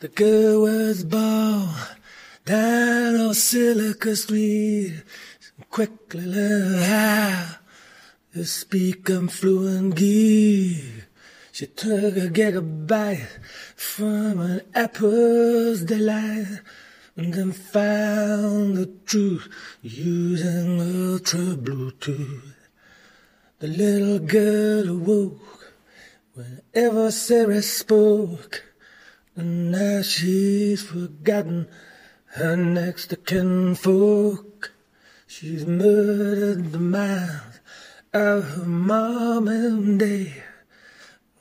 The girl was born down on Silica Street. Quickly learned how to speak fluent Greek. She took a bite from an apple's delight and then found the truth using ultra Bluetooth. The little girl awoke whenever Siri spoke. And now she's forgotten her next of kin folk. She's murdered the minds of her mom and dad.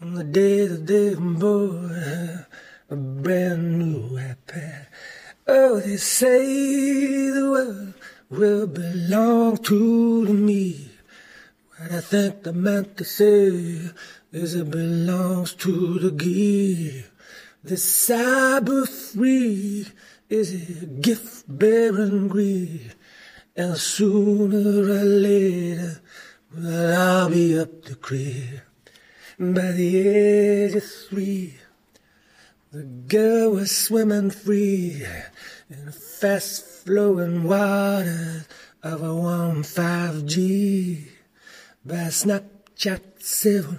On the day that they bore her a brand new iPad. Oh, they say the world will belong to me. What I think I meant to say is it belongs to the gear. The cyber free is a gift bearing greed, and sooner or later, well, I'll be up the creek. By the age of three, the girl was swimming free in fast flowing waters of a one 5G. By Snapchat 7,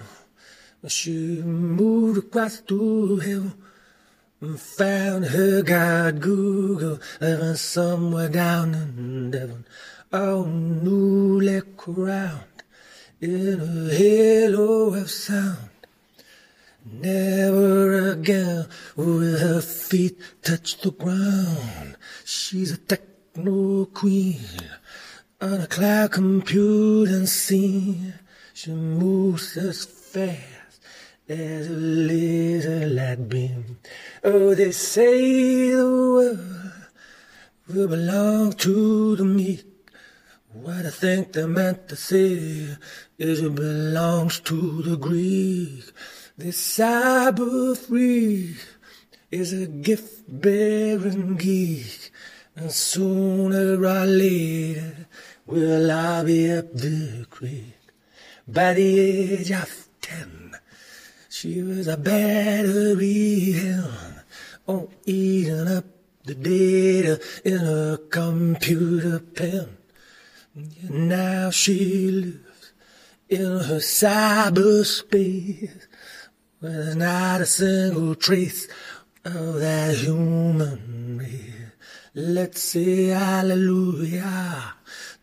she moved across to heaven Found her God Google living somewhere down in Devon, all newly crowned in a halo of sound. Never again will her feet touch the ground. She's a techno queen on a cloud computing scene. She moves as fast as a laser light beam. Oh, they say the world will belong to the meek. What I think they meant to say is it belongs to the Greek. This cyber freak is a gift bearing geek. And sooner or later will I be up the creek. By the age of ten, she was a battery on eating up the data in a computer pen. And now she lives in her cyberspace there's not a single trace of that human race. Let's say hallelujah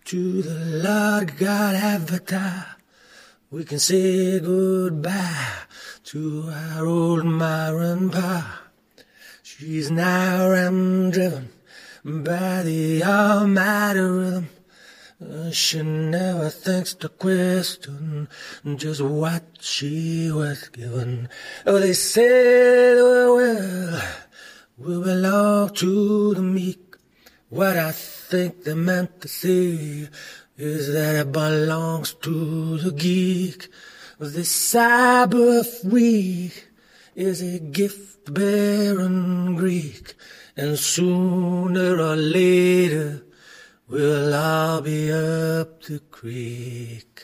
to the Lord God Avatar. We can say goodbye to our old Myron Pa. She's now ram driven by the almighty rhythm. Uh, she never thinks to question just what she was given. Oh, they said, oh, well, we belong to the meek. What I think they meant to say is that it belongs to the geek. The Sabbath week is a gift bearing Greek, and sooner or later we'll all be up the creek.